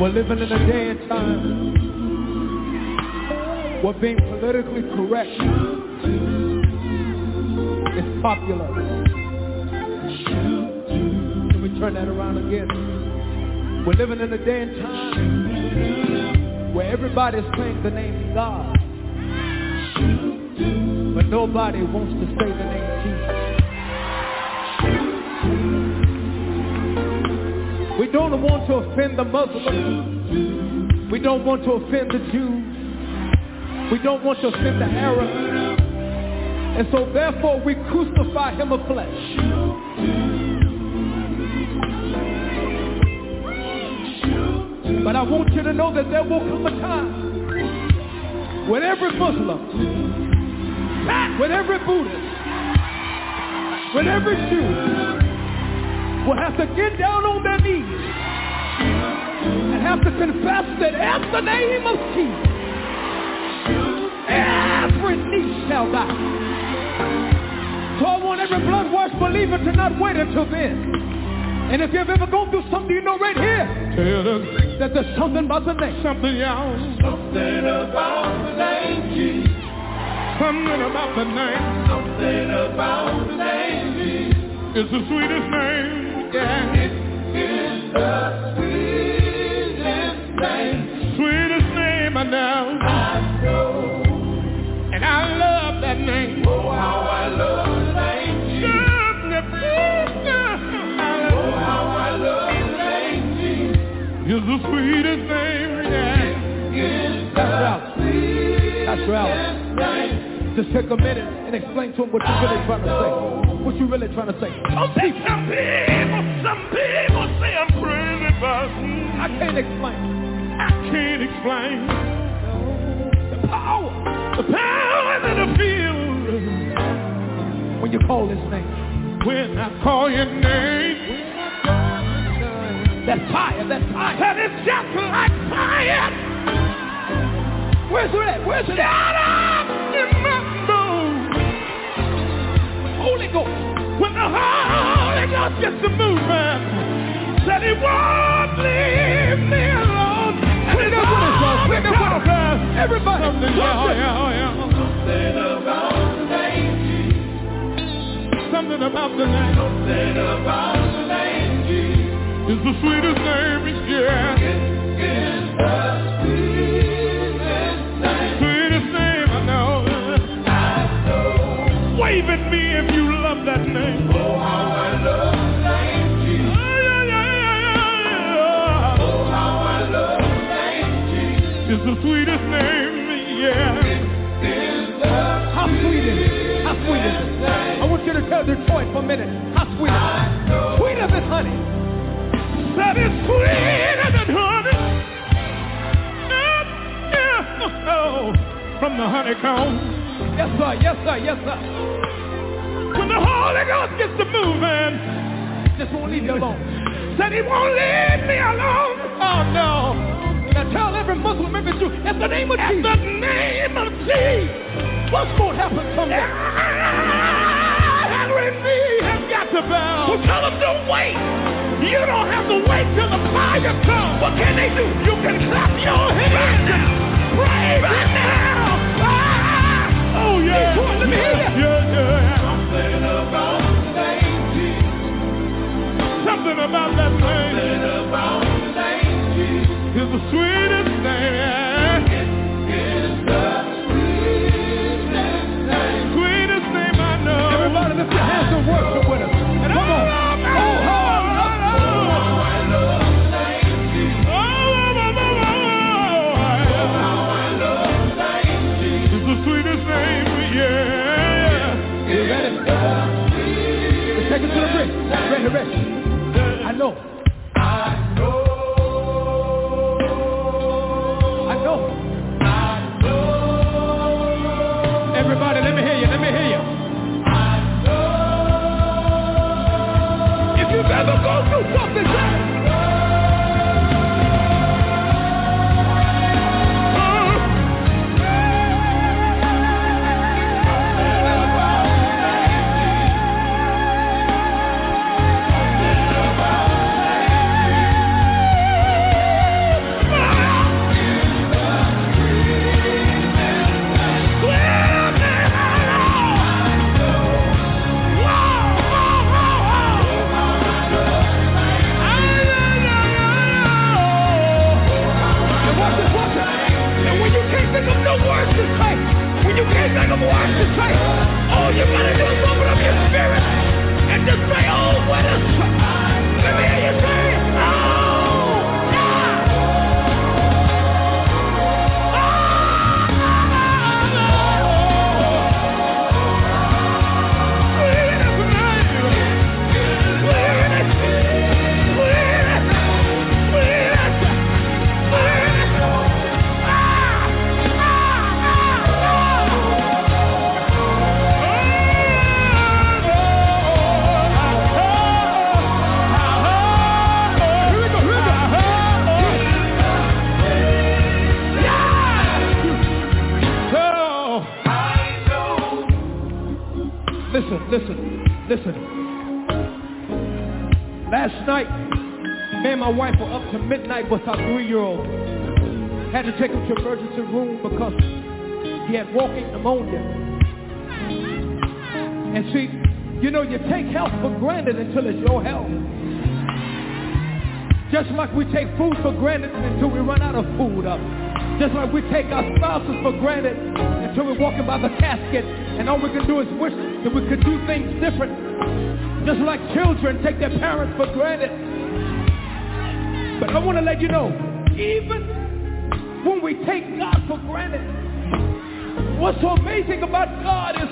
We're living in a day and time where being politically correct is popular. Can we turn that around again? We're living in a day and time where everybody is saying the name God, but nobody wants to say the name Jesus. We don't want to offend the Muslims. We don't want to offend the Jews. We don't want to offend the Arabs. And so therefore we crucify him of flesh. But I want you to know that there will come a time when every Muslim, when every Buddhist, when every Jew will have to get down on their knees and have to confess that at the name of Jesus, every knee shall bow. So I want every blood-washed believer to not wait until then. And if you've ever gone through something, you know right here that there's something about the name. Something else. Something about the name Jesus. Something about the name. Something about the name Jesus. It's the sweetest name. Yeah. It is the sweetest name. Sweetest name I know. And I love that name. Oh, how I love the name Jesus. Oh, how I love the name Jesus. It's the sweetest name. Yeah. That's the right. That's right. sweetest. Just take a minute and explain to him what you're really trying to say. What you really trying to say. Oh, see, some people, some people say I'm crazy, but I can't explain. I can't explain The power the power that I feel when you call his name. when I call your name. That fire, that fire. That is just like fire. Where's it at? Where's it Shut at? up in my bones. Holy Ghost. When the Holy Ghost gets to moving, said he won't leave me alone. And Put it it's up with us, y'all. Put it up with us. Everybody. Something, yeah, oh, yeah, oh, yeah. Something about the name Jesus. Something about the name Something about the name Jesus. is the sweetest name, yeah. It is the sweetest name. Sweetest name I know. I know. Wave at me if you love that name. The sweetest name, yeah. How sweet is it? How sweet is it? I want you to tell Detroit for a minute. How sweet is it? Sweeter than honey. That is sweeter than honey. Yeah, yeah. Oh, from the honeycomb. Yes, sir. Yes, sir. Yes, sir. When the Holy Ghost gets to moving, Just won't leave you alone. said he won't leave me alone. Oh, no. Tell every Muslim, every Jew, in the name of At Jesus, the name of Jesus. what's going to happen someday? Every knee has got to bow. Well, tell them don't wait. You don't have to wait till the fire comes. What can they do? You can clap your hands right now. Praise right now. Ah! Oh, yeah. Detroit, let me hear you. yeah, yeah. something about the name Jesus. Something about that name Something about the name Jesus. is the sweetest listen, listen, listen. Last night, me and my wife were up to midnight with our three-year-old. Had to take him to emergency room because he had walking pneumonia. And see, you know, you take health for granted until it's your health. Just like we take food for granted until we run out of food. Just like we take our spouses for granted until we're walking by the casket and all we can do is wish that we could do things different. Just like children take their parents for granted. But I want to let you know, even when we take God for granted, what's so amazing about God is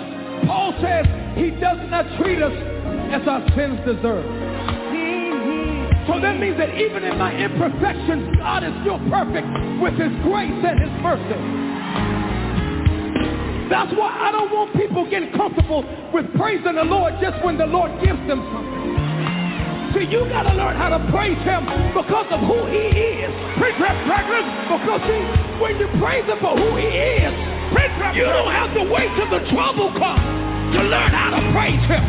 Paul says he does not treat us as our sins deserve. So that means that even in my imperfections, God is still perfect with his grace and his mercy. That's why I don't want people getting comfortable with praising the Lord just when the Lord gives them something. See, you got to learn how to praise him because of who he is. Because see, when you praise him for who he is, you don't have to wait till the trouble comes to learn how to praise him.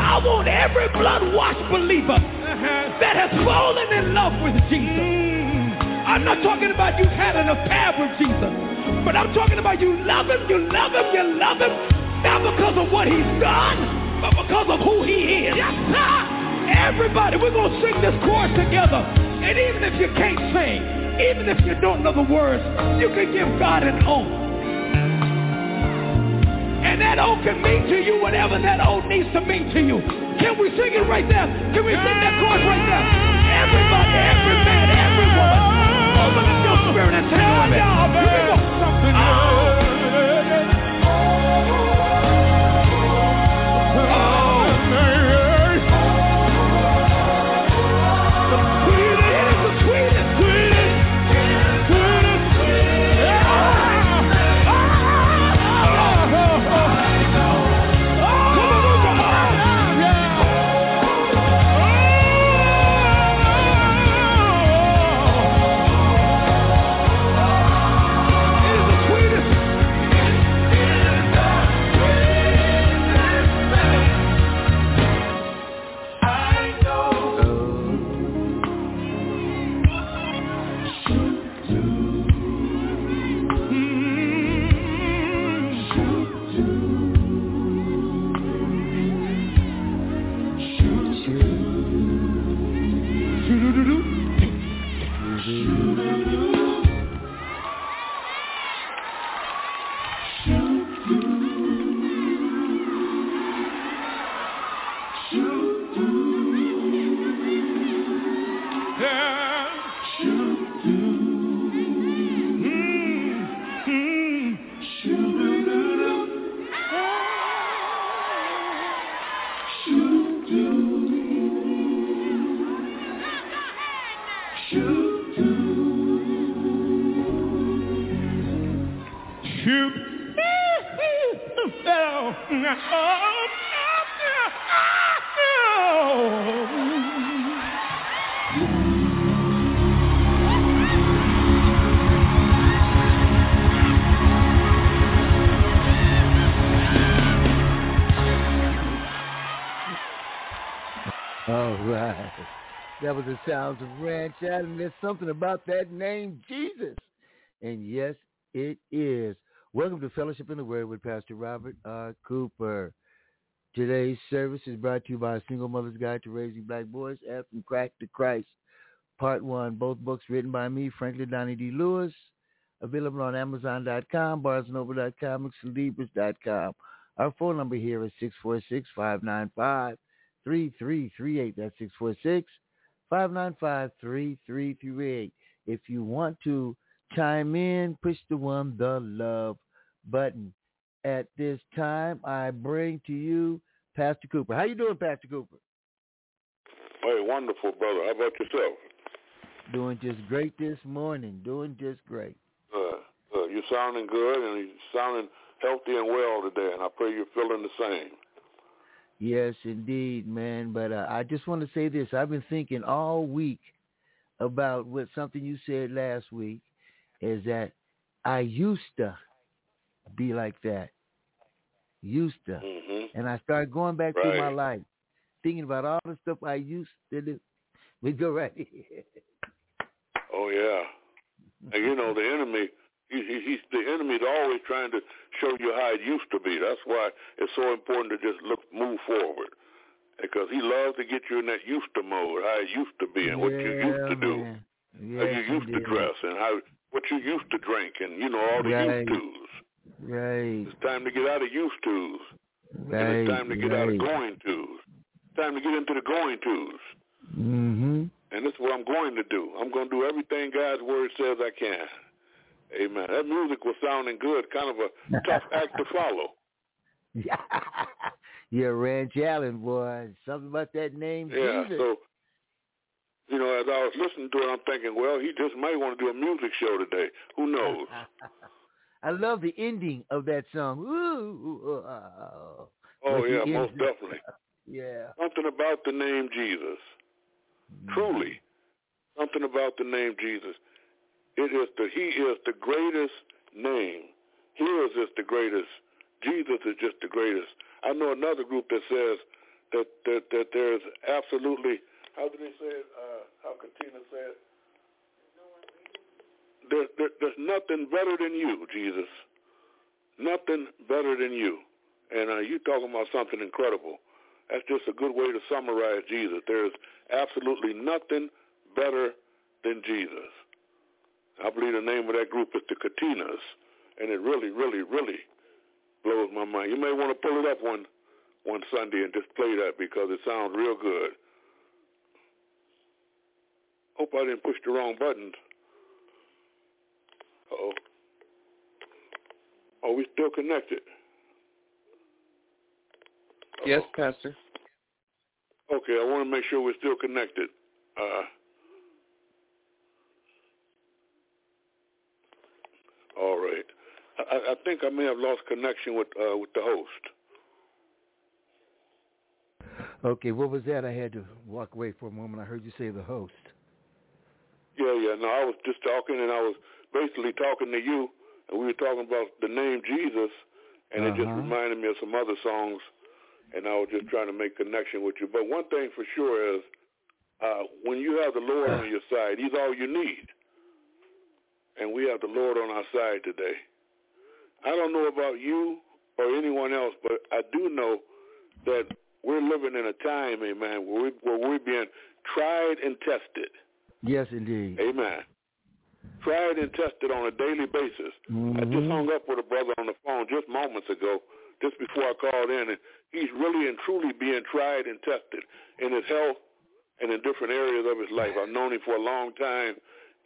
I want every blood-washed believer that has fallen in love with Jesus. I'm not talking about you've had an affair with Jesus. But I'm talking about you love him, you love him, you love him, not because of what he's done, but because of who he is. Yes. Everybody, we're going to sing this chorus together. And even if you can't sing, even if you don't know the words, you can give God an oath. And that oath can mean to you whatever that oath needs to mean to you. Can we sing it right there? Can we sing that chorus right there? Everybody, every man, every woman, open up your spirit and sing with me. was the sounds of Rance Allen. There's something about that name, Jesus. And yes, it is. Welcome to Fellowship in the Word with Pastor Robert R. Cooper. Today's service is brought to you by Single Mother's Guide to Raising Black Boys and From Crack to Christ. Part 1, both books written by me, Franklin Donnie D. Lewis. Available on Amazon.com, BarnesandNoble.com, Xlibris.com. Our phone number here is 646-595-3338. That's 646-595-3338. If you want to chime in, push the one, the love button. At this time, I bring to you Pastor Cooper. How you doing, Pastor Cooper? Hey, wonderful, brother. How about yourself? Doing just great this morning. Doing just great. Uh, uh, you're sounding good, and you're sounding healthy and well today, and I pray you're feeling the same. Yes, indeed, man. But uh, I just want to say this. I've been thinking all week about what something you said last week is that I used to be like that. Used to. Mm-hmm. And I started going back right. through my life, thinking about all the stuff I used to do. We go right here. Oh, yeah. And you know, the enemy, he, he, he's the enemy's always trying to show you how it used to be. That's why it's so important to just look, move forward. Because he loves to get you in that used to mode, how it used to be and yeah, what you used to do. Yeah, how you used to dress and how what you used to drink and you know all the right. used tos. Right. It's time to get out of used tos. Right. And it's time to get right. out of going tos. It's time to get into the going tos. Mm-hmm. And this is what I'm going to do. I'm going to do everything God's word says I can. Amen. That music was sounding good, kind of a tough act to follow. You're Rance Allen, boy. Something about that name, Yeah, Jesus. so, you know, as I was listening to it, I'm thinking, well, he just might want to do a music show today. Who knows? I love the ending of that song. Ooh, oh, oh, yeah, most definitely. yeah. Something about the name Jesus. Mm-hmm. Truly, something about the name Jesus. It is the He is the greatest name. He is the greatest. Jesus is just the greatest. I know another group that says that that, that there's absolutely how do they say it? Uh, how Katina said? There, there, there's nothing better than you, Jesus. Nothing better than you. And uh, you talking about something incredible. That's just a good way to summarize Jesus. There's absolutely nothing better than Jesus. I believe the name of that group is the Katinas, and it really, really, really blows my mind. You may want to pull it up one one Sunday and just play that because it sounds real good. Hope I didn't push the wrong buttons. oh. Are we still connected? Yes, Pastor. Okay, I want to make sure we're still connected. Uh, all right. I, I, think I may have lost connection with uh, with the host. Okay, what was that? I had to walk away for a moment. I heard you say the host. Yeah, yeah. No, I was just talking, and I was basically talking to you, and we were talking about the name Jesus, and uh-huh. it just reminded me of some other songs and I was just trying to make connection with you. But one thing for sure is uh, when you have the Lord on your side, He's all you need. And we have the Lord on our side today. I don't know about you or anyone else, but I do know that we're living in a time, amen, where, we, where we're being tried and tested. Yes, indeed. Amen. Tried and tested on a daily basis. Mm-hmm. I just hung up with a brother on the phone just moments ago, just before I called in, and he's really and truly being tried and tested in his health and in different areas of his life. I've known him for a long time,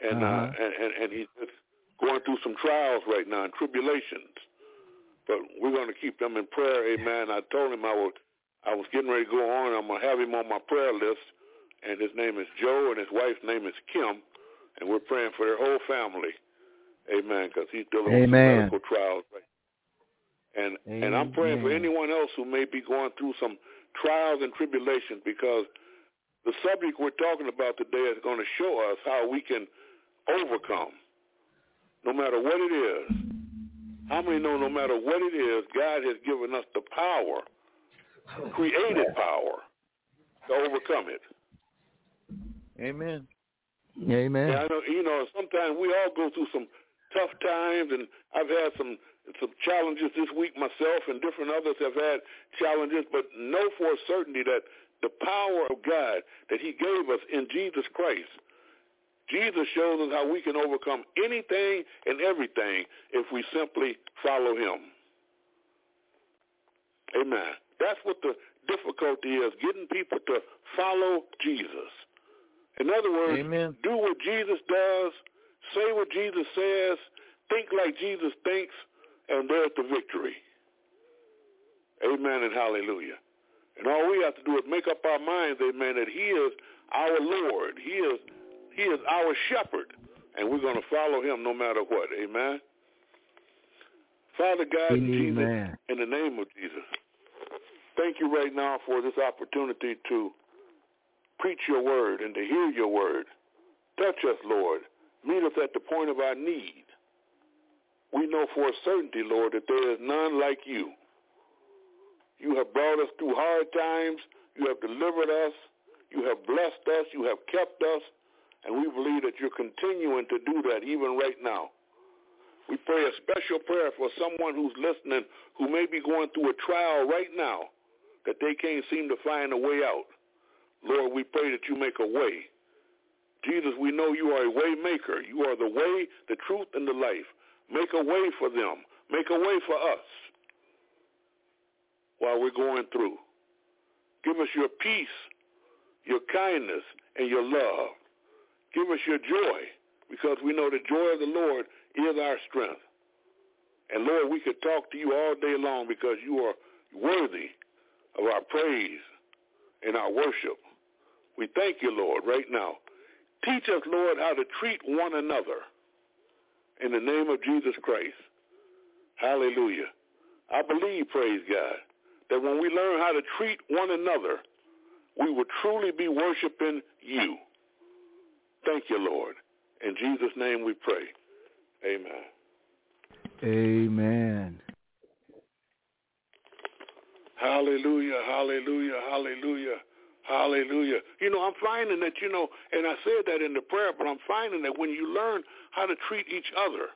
and uh-huh. uh, and, and and he's just going through some trials right now and tribulations. But we're going to keep them in prayer, amen. I told him I would. I was getting ready to go on. I'm going to have him on my prayer list, and his name is Joe, and his wife's name is Kim, and we're praying for their whole family, amen, because he's dealing amen. with some medical trials right and Amen. and I'm praying for anyone else who may be going through some trials and tribulations because the subject we're talking about today is going to show us how we can overcome no matter what it is. How many know no matter what it is, God has given us the power, created power, to overcome it. Amen. Amen. Yeah, I know. You know, sometimes we all go through some tough times, and I've had some some challenges this week myself, and different others have had challenges, but know for a certainty that the power of God that he gave us in Jesus Christ Jesus shows us how we can overcome anything and everything if we simply follow him. Amen. That's what the difficulty is, getting people to follow Jesus. In other words, Amen. do what Jesus does, say what Jesus says, think like Jesus thinks, and there's the victory. Amen and hallelujah. And all we have to do is make up our minds, amen, that he is our Lord. He is he is our shepherd, and we're going to follow him no matter what. Amen. Father God, Amen. Jesus, in the name of Jesus, thank you right now for this opportunity to preach your word and to hear your word. Touch us, Lord. Meet us at the point of our need. We know for a certainty, Lord, that there is none like you. You have brought us through hard times. You have delivered us. You have blessed us. You have kept us. And we believe that you're continuing to do that even right now. We pray a special prayer for someone who's listening who may be going through a trial right now that they can't seem to find a way out. Lord, we pray that you make a way. Jesus, we know you are a way maker. You are the way, the truth, and the life. Make a way for them. Make a way for us while we're going through. Give us your peace, your kindness, and your love. Give us your joy because we know the joy of the Lord is our strength. And Lord, we could talk to you all day long because you are worthy of our praise and our worship. We thank you, Lord, right now. Teach us, Lord, how to treat one another in the name of Jesus Christ. Hallelujah. I believe, praise God, that when we learn how to treat one another, we will truly be worshiping you. Thank you, Lord. In Jesus' name we pray. Amen. Amen. Hallelujah, hallelujah, hallelujah, hallelujah. You know, I'm finding that, you know, and I said that in the prayer, but I'm finding that when you learn how to treat each other,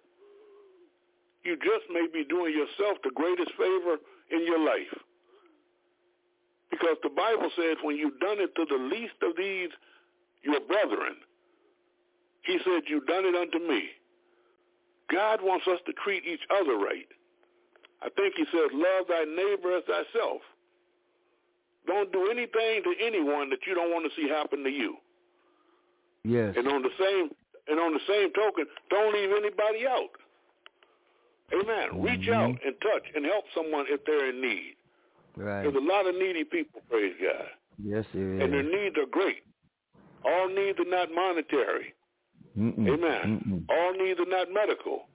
you just may be doing yourself the greatest favor in your life. Because the Bible says when you've done it to the least of these, your brethren, he said, you've done it unto me. God wants us to treat each other right. I think he says, love thy neighbor as thyself. Don't do anything to anyone that you don't want to see happen to you. Yes. And on the same and on the same token, don't leave anybody out. Amen. Reach Mhm. out and touch and help someone if they're in need. Right. There's a lot of needy people, praise God. Yes, there And their needs are great. All needs are not monetary. Mm-mm. Amen. Mm-mm. All needs are not medical.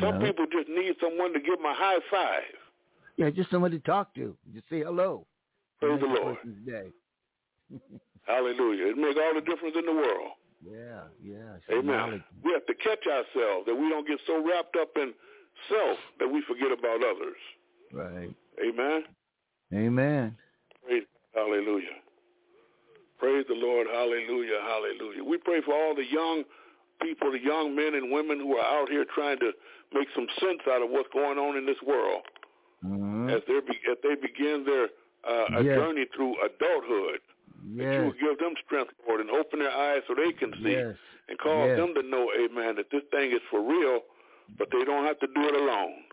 Some No. people just need someone to give them a high five. Yeah, just someone to talk to. Just say hello. Praise the Lord. Hallelujah. It makes all the difference in the world. Yeah, yeah. Amen. knowledge. We have to catch ourselves that we don't get so wrapped up in self that we forget about others. Right. Amen. Amen. Praise Hallelujah. Praise the Lord. Hallelujah. Hallelujah. We pray for all the young people, the young men and women who are out here trying to make some sense out of what's going on in this world Mhm. as, they as they begin their uh, a Yes. journey through adulthood. That you will give them strength, Lord, and open their eyes so they can see Yes. and cause Yes. them to know, amen, that this thing is for real, but they don't have to do it alone.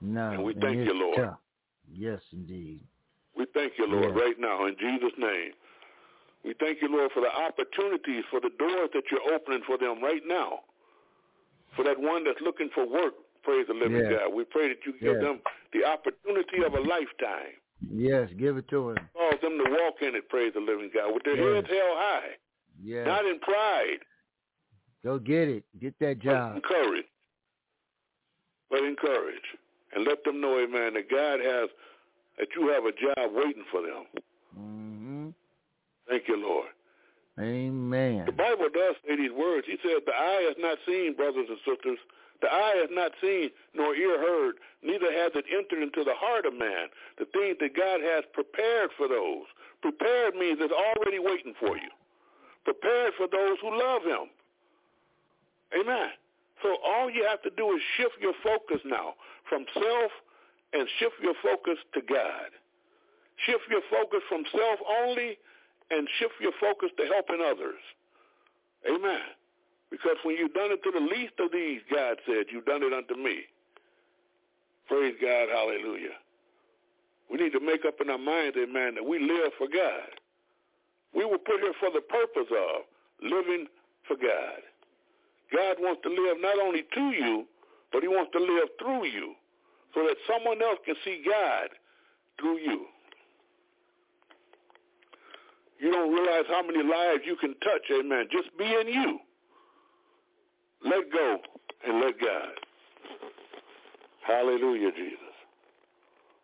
No. And we thank you, Lord. tough. Yes, indeed. We thank you, Lord, right now in Jesus' name. We thank you, Lord, for the opportunities, for the doors that you're opening for them right now. For that one that's looking for work, praise the living. God. We pray that you give them the opportunity of a lifetime. Yes, give it to them. Cause them to walk in it, praise the living God, with their Yes. heads held high, Yes. not in pride, Go get it. Get that job. in courage. But encourage. And let them know, amen, that God has, that you have a job waiting for them. hmm Thank you, Lord. Amen. The Bible does say these words. He said, the eye has not seen, brothers and sisters, the eye has not seen, nor ear heard, neither has it entered into the heart of man, the things that God has prepared for those. Prepared means it's already waiting for you. Prepared for those who love him. Amen. So all you have to do is shift your focus now from self and shift your focus to God. Shift your focus from self only and shift your focus to helping others. Amen. Because when you've done it to the least of these, God said, you've done it unto me. Praise God, hallelujah. We need to make up in our minds, amen, that we live for God. We were put here for the purpose of living for God. God wants to live not only to you, but he wants to live through you so that someone else can see God through you. You don't realize how many lives you can touch, amen. Just be in you. Let go and let God. Hallelujah, Jesus.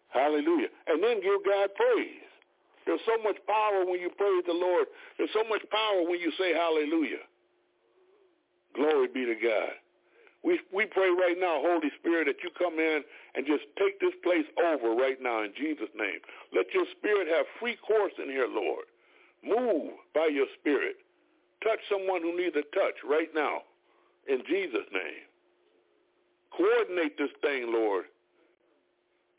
Hallelujah. And then give God praise. There's so much power when you praise the Lord. There's so much power when you say hallelujah. Glory be to God. We we pray right now, Holy Spirit, that you come in and just take this place over right now in Jesus' name. Let your spirit have free course in here, Lord. Move by your spirit. Touch someone who needs a touch right now in Jesus' name. Coordinate this thing, Lord.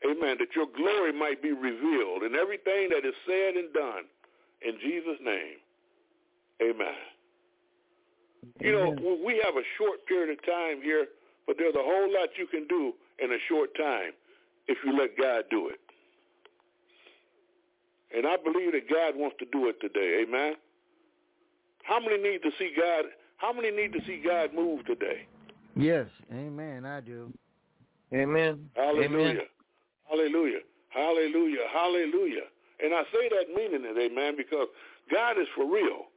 Amen. That your glory might be revealed in everything that is said and done in Jesus' name. Amen. You know, we have a short period of time here, but there's a whole lot you can do in a short time if you let God do it. And I believe that God wants to do it today. Amen. How many need to see God? How many need to see God move today? Yes. Amen. I do. Amen. Hallelujah. Amen. Hallelujah. Hallelujah. Hallelujah. And I say that meaning it, amen, because God is for real.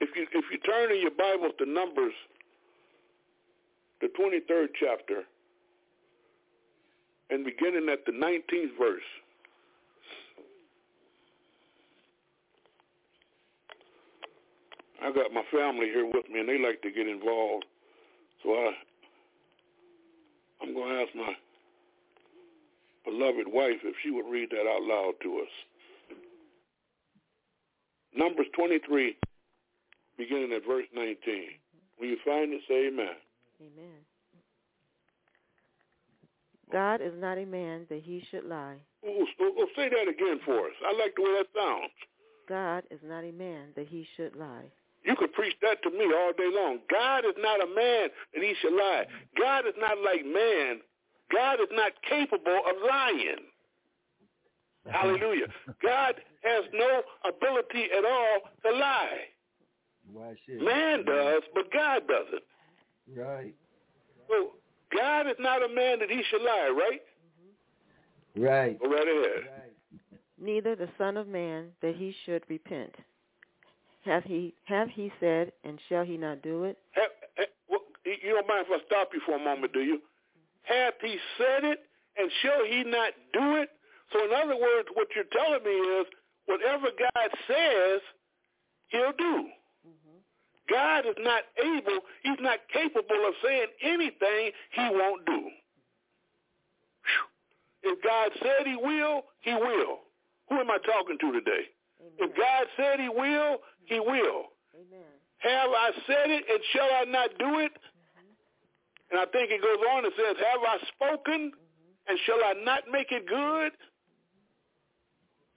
If you if you turn in your Bibles to Numbers, the 23rd chapter, and beginning at the 19th verse, I got my family here with me, and they like to get involved. So I, I'm going to ask my beloved wife if she would read that out loud to us. Numbers 23, beginning at verse 19. When you find it, say amen. Amen. God is not a man that he should lie. Oh, oh, oh, say that again for us. I like the way that sounds. God is not a man that he should lie. You could preach that to me all day long. God is not a man that he should lie. God is not like man. God is not capable of lying. Hallelujah. God has no ability at all to lie. Why should Man does, but God doesn't. Right. So God is not a man that he should lie, right? Right. Go right ahead. Right. Neither the Son of Man that he should repent. Hath he have he said, and shall he not do it? Have, have, well, you don't mind if I stop you for a moment, do you? Hath he said it, and shall he not do it? So in other words, what you're telling me is, whatever God says, he'll do. Mm-hmm. God is not able, he's not capable of saying anything he won't do. Whew. If God said he will, he will. Who am I talking to today? If God said he will, he will. Amen. Have I said it and shall I not do it? Mm-hmm. And I think it goes on and says, have I spoken mm-hmm. and shall I not make it good?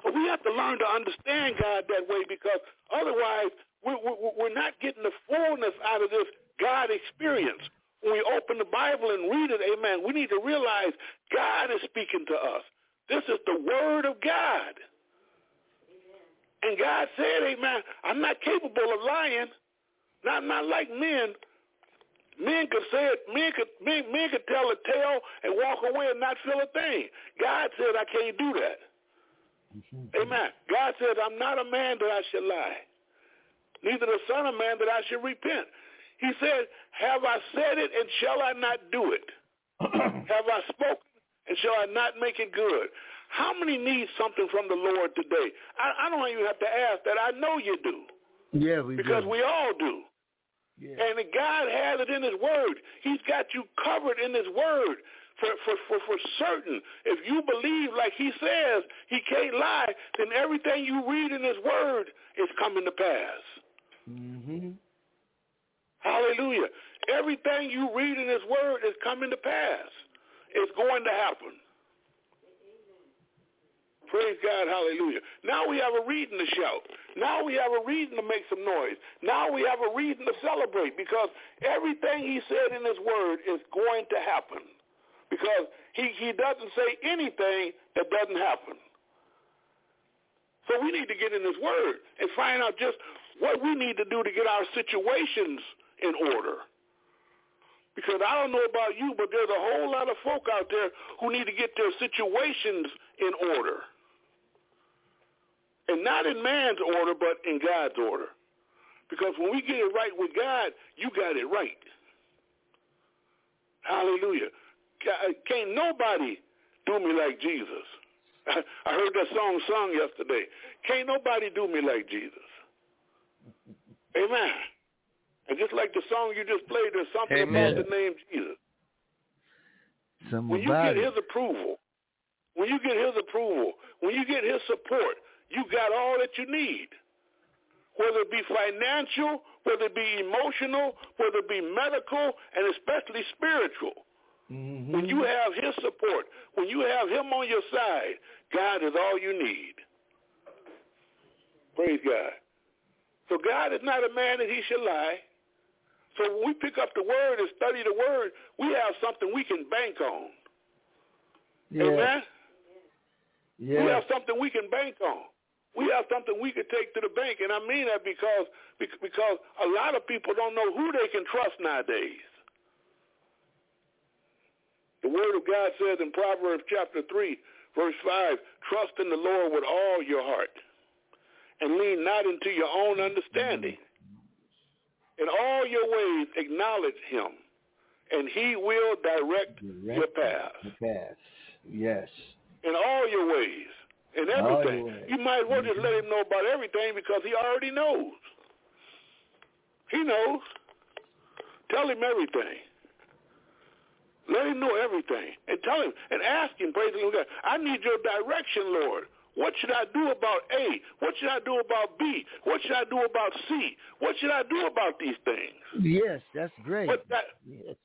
But we have to learn to understand God that way because otherwise we're, we're not getting the fullness out of this God experience. When we open the Bible and read it, amen, we need to realize God is speaking to us. This is the word of God. And God said, amen, I'm not capable of lying. Not, not like men. Men could say it, men could, men, men could tell a tale and walk away and not feel a thing. God said, I can't do that. Mm-hmm. Amen. God said, I'm not a man that I should lie, neither the son of man that I should repent. He said, have I said it and shall I not do it? have I spoken and shall I not make it good? How many need something from the Lord today? I, I don't even have to ask that. I know you do. Yeah, we do Because do. we all do. yeah. And God has it in his word. He's got you covered in his word for, for, for, for certain. If you believe like he says he can't lie, then everything you read in his word is coming to pass. Mhm. Hallelujah. Everything you read in his word is coming to pass. It's going to happen. Praise God. Hallelujah. Now we have a reason to shout. Now we have a reason to make some noise. Now we have a reason to celebrate because everything he said in his word is going to happen. Because he, he doesn't say anything that doesn't happen. So we need to get in his word and find out just what we need to do to get our situations in order. Because I don't know about you, but there's a whole lot of folk out there who need to get their situations in order. And not in man's order, but in God's order. Because when we get it right with God, you got it right. Hallelujah. Uh, can't nobody do me like Jesus. I heard that song sung yesterday. Can't nobody do me like Jesus. Amen. And just like the song you just played, there's something Amen. about the name Jesus. Something when you get his approval, when you get his approval, when you get his support, you got all that you need. Whether it be financial, whether it be emotional, whether it be medical, and especially spiritual. Mm-hmm. When you have his support, when you have him on your side, God is all you need. Praise God. So God is not a man that he should lie. So when we pick up the word and study the word, we have something we can bank on. Yeah. Amen? Yeah. We have something we can bank on. We have something we can take to the bank. And I mean that because because a lot of people don't know who they can trust nowadays. The word of God says in Proverbs chapter 3, verse 5, trust in the Lord with all your heart and lean not into your own understanding. Mm-hmm. In all your ways acknowledge him, and he will direct, direct your path. The path. Yes. In all your ways. In oh, everything. Ways. You might as well just let him know about everything because he already knows. He knows. Tell him everything. Let him know everything. And tell him and ask him, praise the Lord. I need your direction, Lord. What should I do about A? What should I do about B? What should I do about C? What should I do about these things? Yes, that's great. What, that, yes.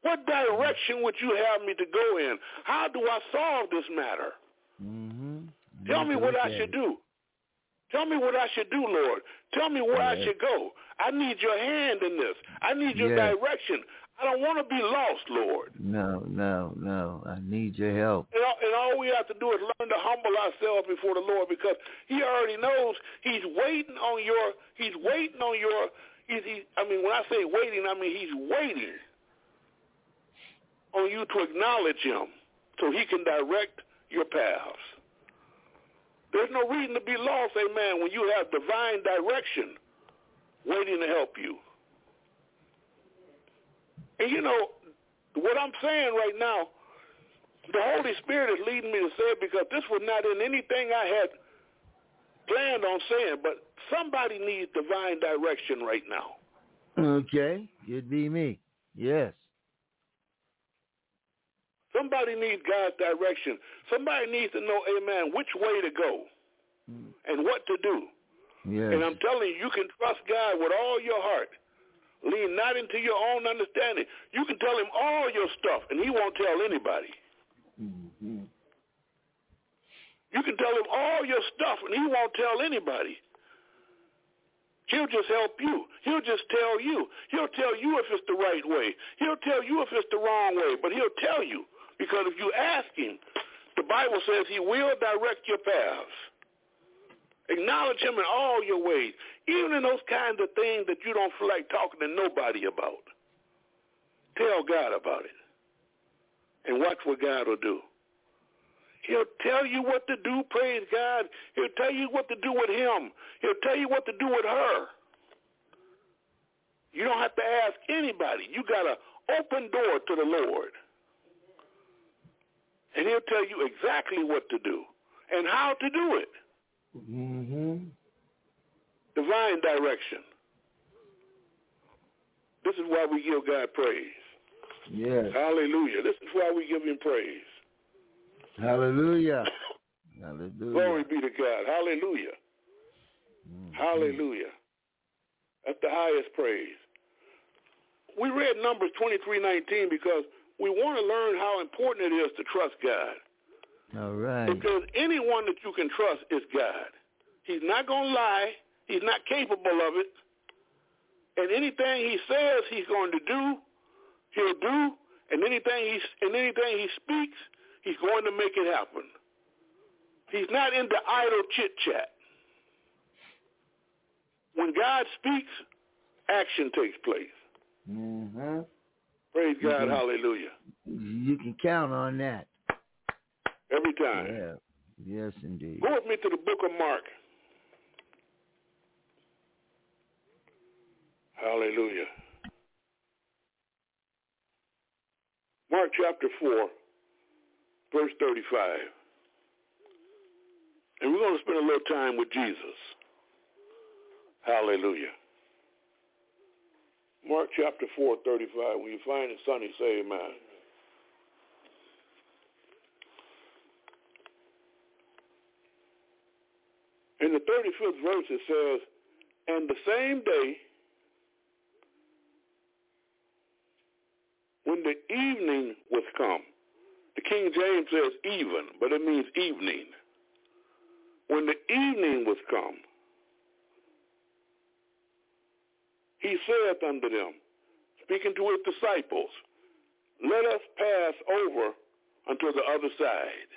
what direction would you have me to go in? How do I solve this matter? Mm-hmm. Tell me what I should do. Tell me what I should do, Lord. Tell me where. I should go. I need your hand in this. I need your direction. I don't want to be lost, Lord. No, no, no. I need your help. And all, and all we have to do is learn to humble ourselves before the Lord because He already knows He's waiting on your. He's waiting on your. He's, he, I mean, when I say waiting, I mean He's waiting on you to acknowledge Him so He can direct your paths. There's no reason to be lost, amen, when you have divine direction waiting to help you. And you know, what I'm saying right now, the Holy Spirit is leading me to say it because this was not in anything I had planned on saying, but somebody needs divine direction right now. Okay, it'd be me. Yes. Somebody needs God's direction. Somebody needs to know, amen, which way to go mm. and what to do. Yes. And I'm telling you, you can trust God with all your heart. Lean not into your own understanding. You can tell him all your stuff, and he won't tell anybody. Mm-hmm. You can tell him all your stuff, and he won't tell anybody. He'll just help you. He'll just tell you. He'll tell you if it's the right way. He'll tell you if it's the wrong way, but he'll tell you. Because if you ask him, the Bible says he will direct your paths. Acknowledge him in all your ways, even in those kinds of things that you don't feel like talking to nobody about. Tell God about it. And watch what God will do. He'll tell you what to do, praise God. He'll tell you what to do with him. He'll tell you what to do with her. You don't have to ask anybody. You got an open door to the Lord. And he'll tell you exactly what to do and how to do it. Mm-hmm. Divine direction. This is why we give God praise. Yes. Hallelujah. This is why we give him praise. Hallelujah. Hallelujah. Glory be to God. Hallelujah. Mm-hmm. Hallelujah. That's the highest praise. We read Numbers 23:19 because we want to learn how important it is to trust God. All right. Because anyone that you can trust is God. He's not going to lie. He's not capable of it. And anything he says he's going to do, he'll do. And anything he and anything he speaks, he's going to make it happen. He's not into idle chit chat. When God speaks, action takes place. Mm-hmm. Praise God, hallelujah. You can count on that. Every time. Yeah. Yes, indeed. Go with me to the book of Mark. Hallelujah. Mark chapter 4, verse 35. And we're going to spend a little time with Jesus. Hallelujah. Mark chapter 4, 35. When you find it, Sonny, say amen. In the 35th verse, it says, And the same day, when the evening was come, the King James says even, but it means evening. When the evening was come, he saith unto them, speaking to his disciples, let us pass over unto the other side.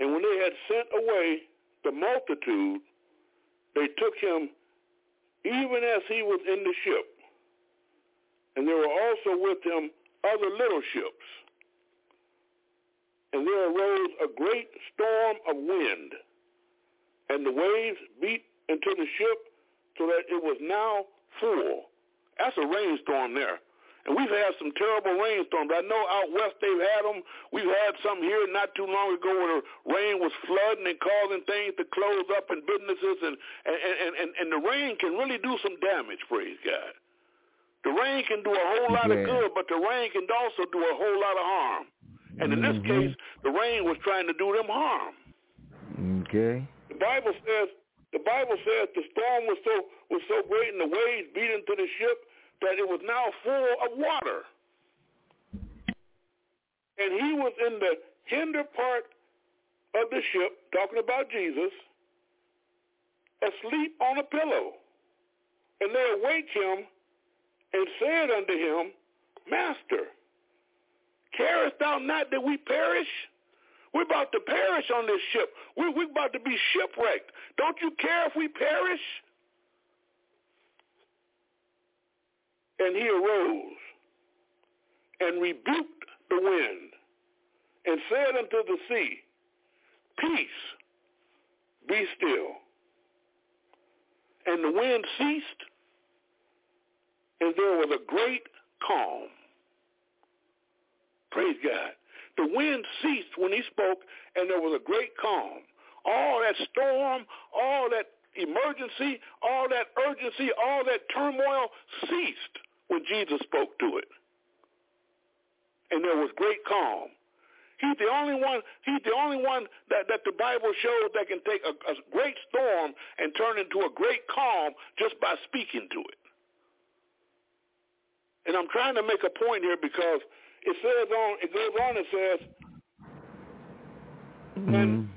And when they had sent away the multitude, they took him even as he was in the ship. And there were also with him other little ships. And there arose a great storm of wind, and the waves beat into the ship so that it was now full. That's a rainstorm there. And we've had some terrible rainstorms. I know out west they've had them. We've had some here not too long ago where the rain was flooding and causing things to close up in businesses. And, and, and, and the rain can really do some damage, praise God. The rain can do a whole lot yeah. of good, but the rain can also do a whole lot of harm. And in this mm-hmm. case, the rain was trying to do them harm. Okay. The Bible says the Bible says the storm was so was so great and the waves beat into the ship that it was now full of water. And he was in the hinder part of the ship, talking about Jesus, asleep on a pillow. And they awake him and said unto him, Master, carest thou not that we perish? We're about to perish on this ship. We're, we're about to be shipwrecked. Don't you care if we perish? And he arose and rebuked the wind and said unto the sea, Peace, be still. And the wind ceased, and there was a great calm. Praise God. The wind ceased when he spoke, and there was a great calm. All that storm, all that emergency, all that urgency, all that turmoil ceased when Jesus spoke to it. And there was great calm. He's the only one, he's the only one that, that the Bible shows that can take a, a great storm and turn into a great calm just by speaking to it. And I'm trying to make a point here because it says on it goes on it says mm-hmm. and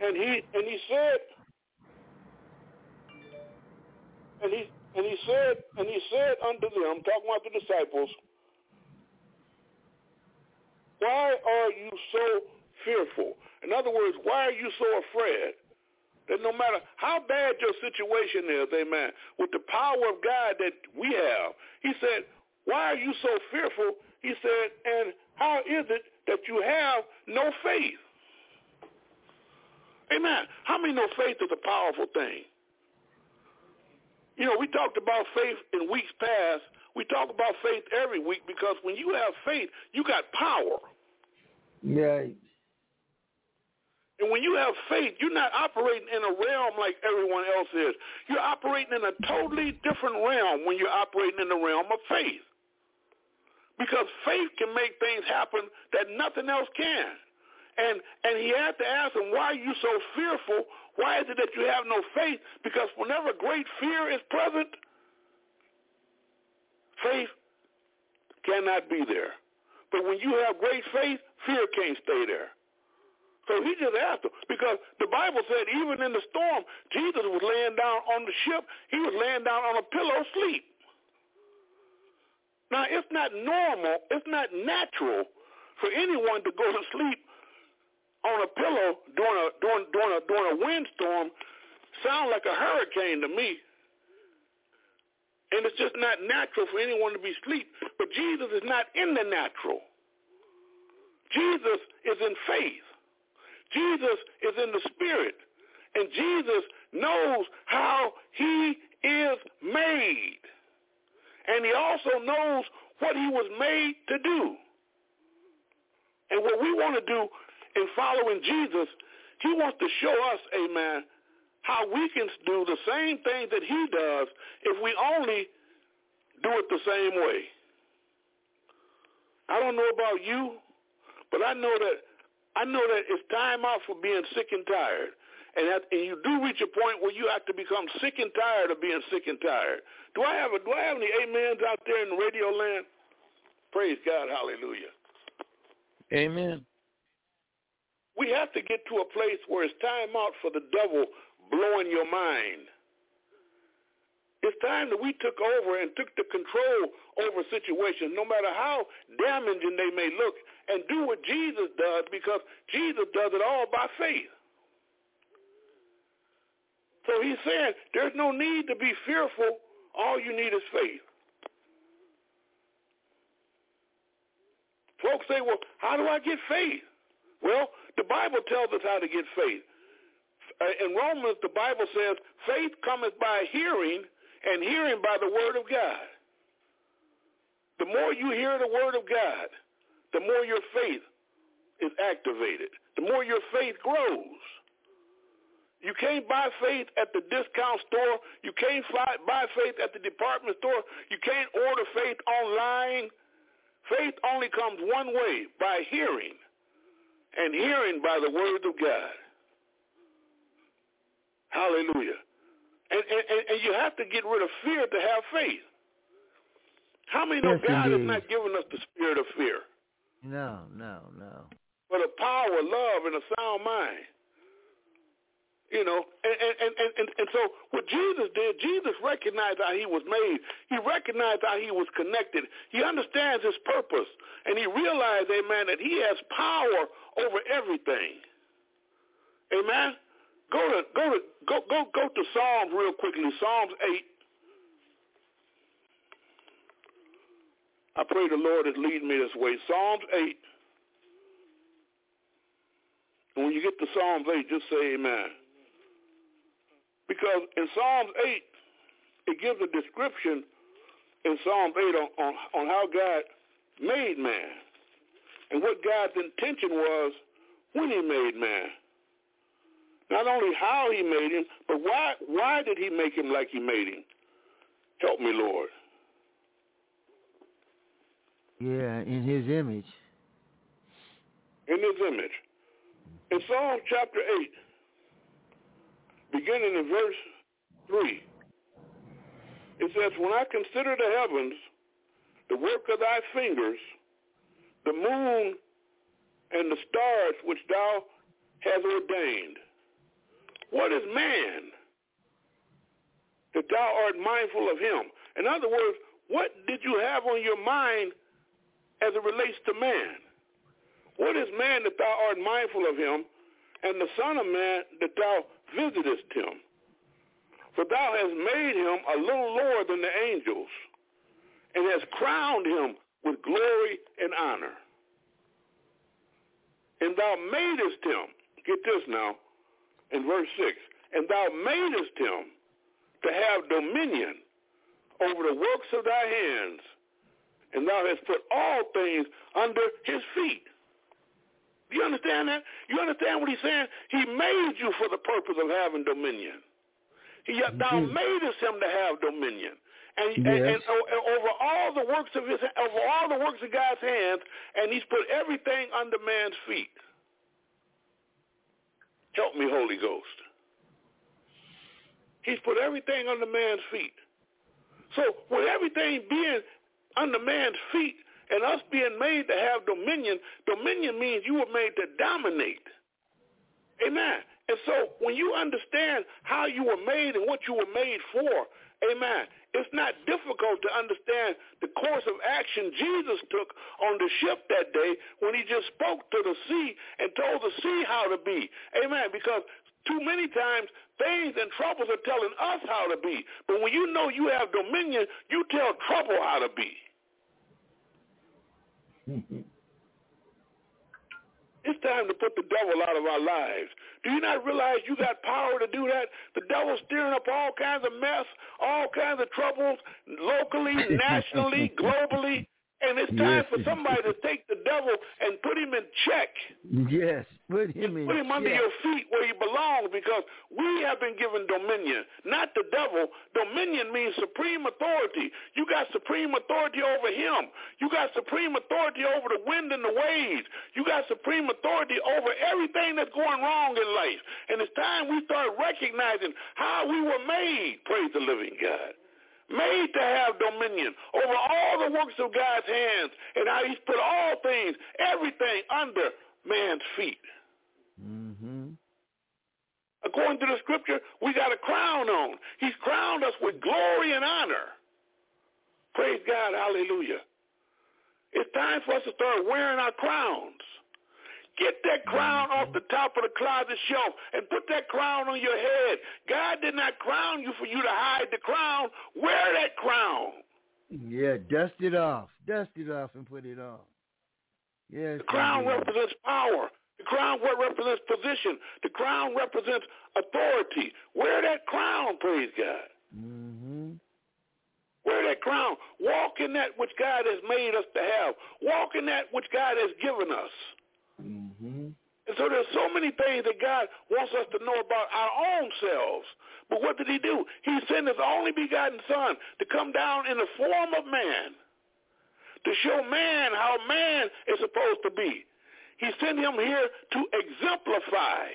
and he and he said and he and he said and he said unto them, talking about the disciples, Why are you so fearful? In other words, why are you so afraid? That no matter how bad your situation is, amen, with the power of God that we have, he said, why are you so fearful? He said, and how is it that you have no faith? Amen. How many know faith is a powerful thing? You know, we talked about faith in weeks past. We talk about faith every week because when you have faith, you got power. Right. And when you have faith, you're not operating in a realm like everyone else is. You're operating in a totally different realm when you're operating in the realm of faith. Because faith can make things happen that nothing else can. And and he had to ask him, why are you so fearful? Why is it that you have no faith? Because whenever great fear is present, faith cannot be there. But when you have great faith, fear can't stay there. So he just asked him because the Bible said even in the storm, Jesus was laying down on the ship. He was laying down on a pillow asleep. Now it's not normal, it's not natural for anyone to go to sleep on a pillow during a during during a during a windstorm. Sound like a hurricane to me. And it's just not natural for anyone to be asleep. But Jesus is not in the natural. Jesus is in faith. Jesus is in the spirit. And Jesus knows how he is made. And he also knows what he was made to do. And what we want to do in following Jesus, he wants to show us, amen, how we can do the same thing that he does if we only do it the same way. I don't know about you, but I know that I know that it's time out for being sick and tired. And, that, and you do reach a point where you have to become sick and tired of being sick and tired. Do I have a, do I have any amens out there in radio land? Praise God, hallelujah. Amen. We have to get to a place where it's time out for the devil blowing your mind. It's time that we took over and took the control over situations, no matter how damaging they may look, and do what Jesus does because Jesus does it all by faith. So he's saying there's no need to be fearful. All you need is faith. Folks say, well, how do I get faith? Well, the Bible tells us how to get faith. Uh, in Romans, the Bible says, faith cometh by hearing, and hearing by the word of God. The more you hear the word of God, the more your faith is activated, the more your faith grows. You can't buy faith at the discount store. You can't buy faith at the department store. You can't order faith online. Faith only comes one way, by hearing, and hearing by the word of God. Hallelujah. And, and, and you have to get rid of fear to have faith. How many know God indeed. has not given us the spirit of fear? No, no, no. But a power, love, and a sound mind. You know, and, and, and, and, and so what Jesus did, Jesus recognized how he was made. He recognized how he was connected. He understands his purpose. And he realized, amen, that he has power over everything. Amen? Go to go to go go go to Psalms real quickly. Psalms eight. I pray the Lord is leading me this way. Psalms eight. And when you get to Psalms eight, just say Amen. Because in Psalms 8, it gives a description in Psalms 8 on, on, on how God made man and what God's intention was when he made man. Not only how he made him, but why, why did he make him like he made him? Help me, Lord. Yeah, in his image. In his image. In Psalm chapter 8, beginning in verse 3. It says, When I consider the heavens, the work of thy fingers, the moon and the stars which thou hast ordained, what is man that thou art mindful of him? In other words, what did you have on your mind as it relates to man? What is man that thou art mindful of him, and the Son of Man that thou visitest him. For thou hast made him a little lower than the angels, and hast crowned him with glory and honor. And thou madest him, get this now, in verse 6, and thou madest him to have dominion over the works of thy hands, and thou hast put all things under his feet. Do you understand that? You understand what he's saying? He made you for the purpose of having dominion. He mm-hmm. thou madest him to have dominion. And, yes. and, and, and, over all the works of his over all the works of God's hands, and he's put everything under man's feet. Help me, Holy Ghost. He's put everything under man's feet. So with everything being under man's feet, and us being made to have dominion, dominion means you were made to dominate. Amen. And so when you understand how you were made and what you were made for, amen, it's not difficult to understand the course of action Jesus took on the ship that day when he just spoke to the sea and told the sea how to be. Amen. Because too many times things and troubles are telling us how to be. But when you know you have dominion, you tell trouble how to be. Mm-hmm. it's time to put the devil out of our lives. Do you not realize you got power to do that? The devil's stirring up all kinds of mess, all kinds of troubles, locally, nationally, globally. And it's time yes. for somebody to take the devil and put him in check. Yes, put him in Put him check. under your feet where he belongs because we have been given dominion, not the devil. Dominion means supreme authority. You got supreme authority over him. You got supreme authority over the wind and the waves. You got supreme authority over everything that's going wrong in life. And it's time we start recognizing how we were made, praise the living God made to have dominion over all the works of God's hands and how he's put all things, everything under man's feet. Mm-hmm. According to the scripture, we got a crown on. He's crowned us with glory and honor. Praise God. Hallelujah. It's time for us to start wearing our crowns. Get that crown off the top of the closet shelf and put that crown on your head. God did not crown you for you to hide the crown. Wear that crown. Yeah, dust it off. Dust it off and put it on. Yes. The crown represents power. The crown represents position. The crown represents authority. Wear that crown, praise God. Mm-hmm. Wear that crown. Walk in that which God has made us to have. Walk in that which God has given us. Mm-hmm. And so there's so many things that God wants us to know about our own selves. But what did he do? He sent his only begotten son to come down in the form of man to show man how man is supposed to be. He sent him here to exemplify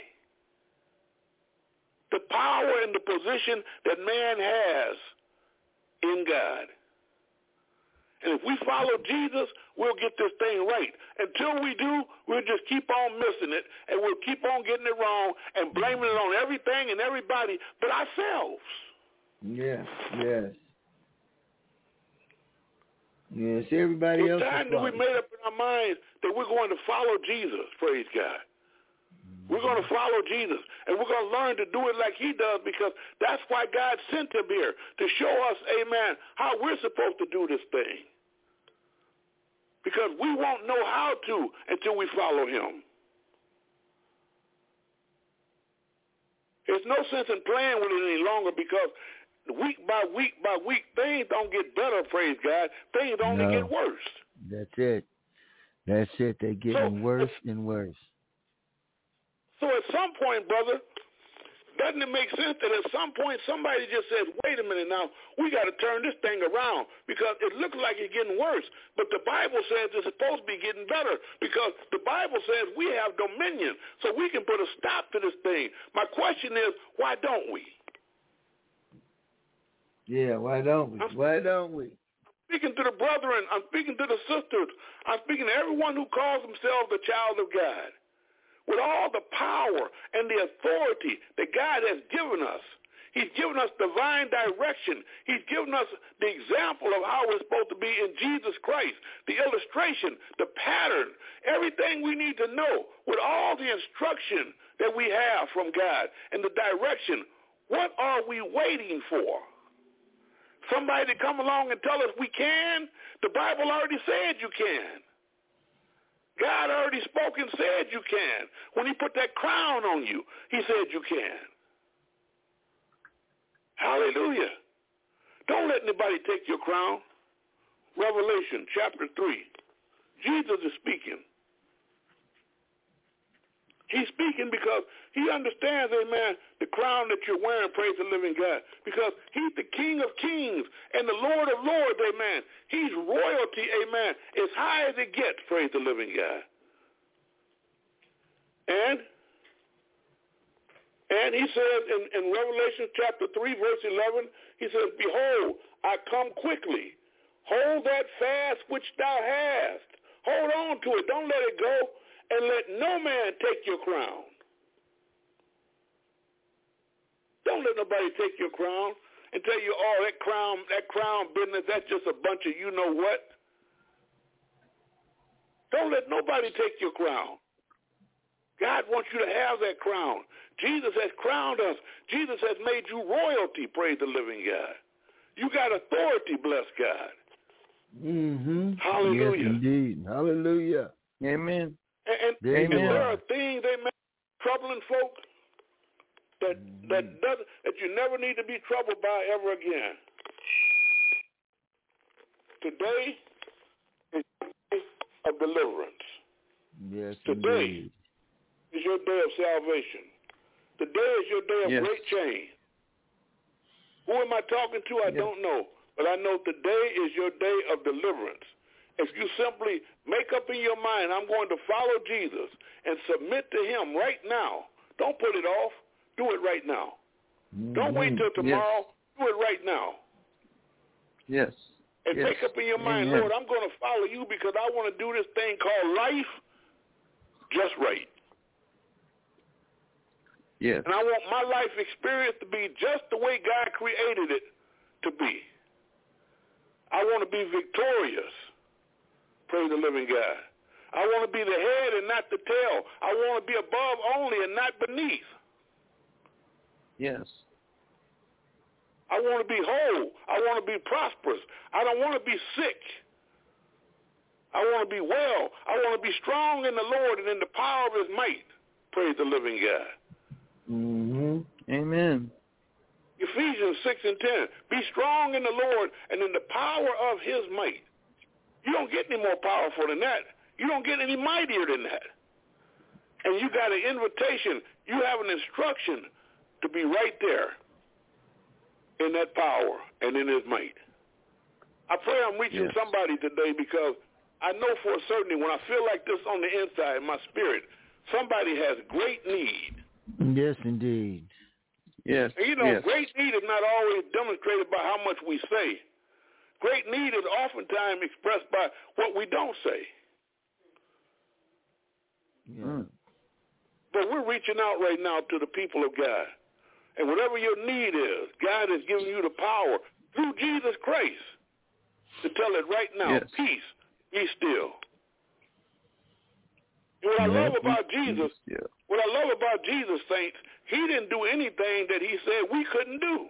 the power and the position that man has in God. And if we follow Jesus, we'll get this thing right. Until we do, we'll just keep on missing it, and we'll keep on getting it wrong and blaming it on everything and everybody but ourselves. Yes, yes. Yes, everybody so else. time that we made up in our minds that we're going to follow Jesus, praise God. We're going to mm-hmm. follow Jesus, and we're going to learn to do it like he does because that's why God sent him here, to show us, amen, how we're supposed to do this thing because we won't know how to until we follow him. There's no sense in playing with it any longer because week by week by week, things don't get better, praise God. Things only no. get worse. That's it. That's it. They're getting so, worse and worse. So at some point, brother, doesn't it make sense that at some point somebody just says, wait a minute now, we got to turn this thing around because it looks like it's getting worse. But the Bible says it's supposed to be getting better because the Bible says we have dominion so we can put a stop to this thing. My question is, why don't we? Yeah, why don't we? Why don't we? Speaking to the brethren, I'm speaking to the sisters, I'm speaking to everyone who calls themselves a child of God with all the power and the authority that God has given us. He's given us divine direction. He's given us the example of how we're supposed to be in Jesus Christ, the illustration, the pattern, everything we need to know with all the instruction that we have from God and the direction. What are we waiting for? Somebody to come along and tell us we can? The Bible already said you can. God already spoke and said you can. When he put that crown on you, he said you can. Hallelujah. Don't let anybody take your crown. Revelation chapter 3. Jesus is speaking. He's speaking because he understands, amen, the crown that you're wearing, praise the living God. Because he's the King of kings and the Lord of lords, amen. He's royalty, amen, as high as it gets, praise the living God. And and he says in, in Revelation chapter 3, verse 11, he says, Behold, I come quickly. Hold that fast which thou hast. Hold on to it. Don't let it go and let no man take your crown. Don't let nobody take your crown and tell you, oh, that crown, that crown business, that's just a bunch of you know what. Don't let nobody take your crown. God wants you to have that crown. Jesus has crowned us. Jesus has made you royalty, praise the living God. You got authority, bless God. Mm-hmm. Hallelujah. Yes, indeed. Hallelujah. Amen. And, and, There and you there are. are things they make troubling folk that that mm. doesn't that you never need to be troubled by ever again. Today is the day of deliverance. Yes, Today indeed. is your day of salvation. Today is your day of Yes. great change. Who am I talking to? I Yes. don't know. But I know today is your day of deliverance. If you simply make up in your mind, I'm going to follow Jesus and submit to him right now. Don't put it off. Do it right now. Don't wait till Mm-hmm. Yes. tomorrow. Do it right now. Yes. And Yes. make up in your mind, Amen. Lord, I'm going to follow you because I want to do this thing called life just right. Yes. And I want my life experience to be just the way God created it to be. I want to be victorious. Praise the living God. I want to be the head and not the tail. I want to be above only and not beneath. Yes. I want to be whole. I want to be prosperous. I don't want to be sick. I want to be well. I want to be strong in the Lord and in the power of his might. Praise the living God. Mm-hmm. Amen. Ephesians 6 and 10. Be strong in the Lord and in the power of his might. You don't get any more powerful than that. You don't get any mightier than that. And you got an invitation. You have an instruction to be right there in that power and in his might. I pray I'm reaching Yes. somebody today because I know for a certainty when I feel like this on the inside, in my spirit, somebody has great need. Yes, indeed. Yes. And you know, yes. great need is not always demonstrated by how much we say. Great need is oftentimes expressed by what we don't say. Yeah. Mm. But we're reaching out right now to the people of God. And whatever your need is, God has given you the power through Jesus Christ to tell it right now, Yes. peace, be still. And what I love about Jesus, Yeah. what I love about Jesus, saints, he didn't do anything that he said we couldn't do.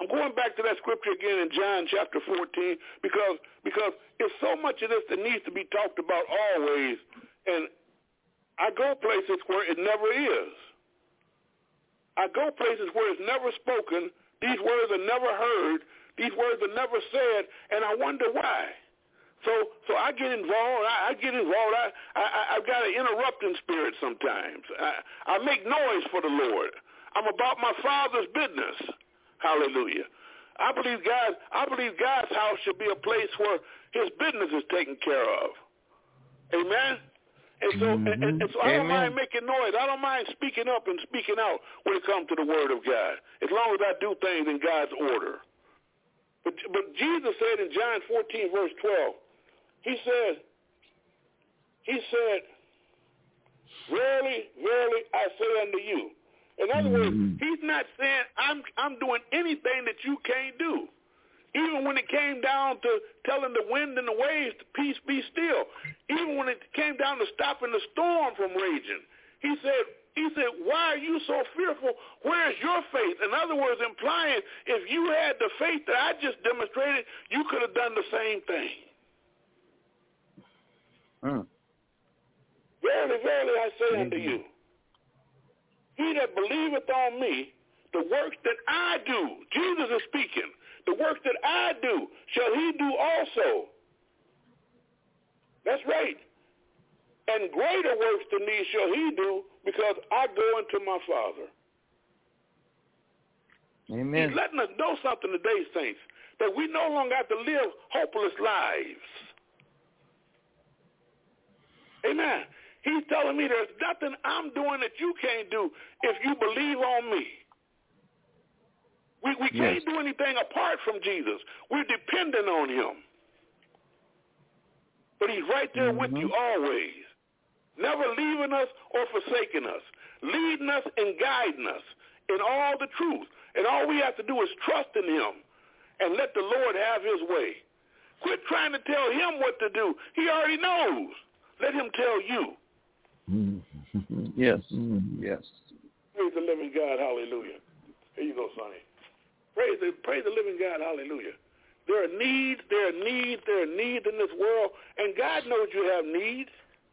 I'm going back to that scripture again in John chapter 14 because because there's so much of this that needs to be talked about always, and I go places where it never is. I go places where it's never spoken. These words are never heard. These words are never said, and I wonder why. So, so I get involved. I, I get involved. I, I, I've got an interrupting spirit sometimes. I, I make noise for the Lord. I'm about my Father's business. Hallelujah. I believe God. I believe God's house should be a place where His business is taken care of. Amen. And so, and, and, and so I don't mind making noise. I don't mind speaking up and speaking out when it comes to the Word of God, as long as I do things in God's order. But, but Jesus said in John 14, verse 12, he said, he said, verily, verily, I say unto you. In other words, he's not saying I'm I'm doing anything that you can't do. Even when it came down to telling the wind and the waves to peace be still, even when it came down to stopping the storm from raging, he said, he said, why are you so fearful? Where is your faith? In other words, implying if you had the faith that I just demonstrated, you could have done the same thing. Mm. Verily, verily, I say unto you, he that believeth on me, the works that I do, Jesus is speaking, the works that I do, shall he do also. That's right. And greater works than these shall he do, because I go unto my Father. Amen. He's letting us know something today, saints, that we no longer have to live hopeless lives. Amen. He's telling me there's nothing I'm doing that you can't do if you believe on me. We, we can't do anything apart from Jesus. We're dependent on him. But he's right there with mm-hmm. you always, never leaving us or forsaking us, leading us and guiding us in all the truth. And all we have to do is trust in him and let the Lord have his way. Quit trying to tell him what to do. He already knows. Let him tell you. Mm-hmm. yes. Mm-hmm. Yes. Praise the living God. Hallelujah. Here you go, Sonny. Praise the, praise the living God. Hallelujah. There are needs, there are needs, there are needs in this world, and God knows you have needs.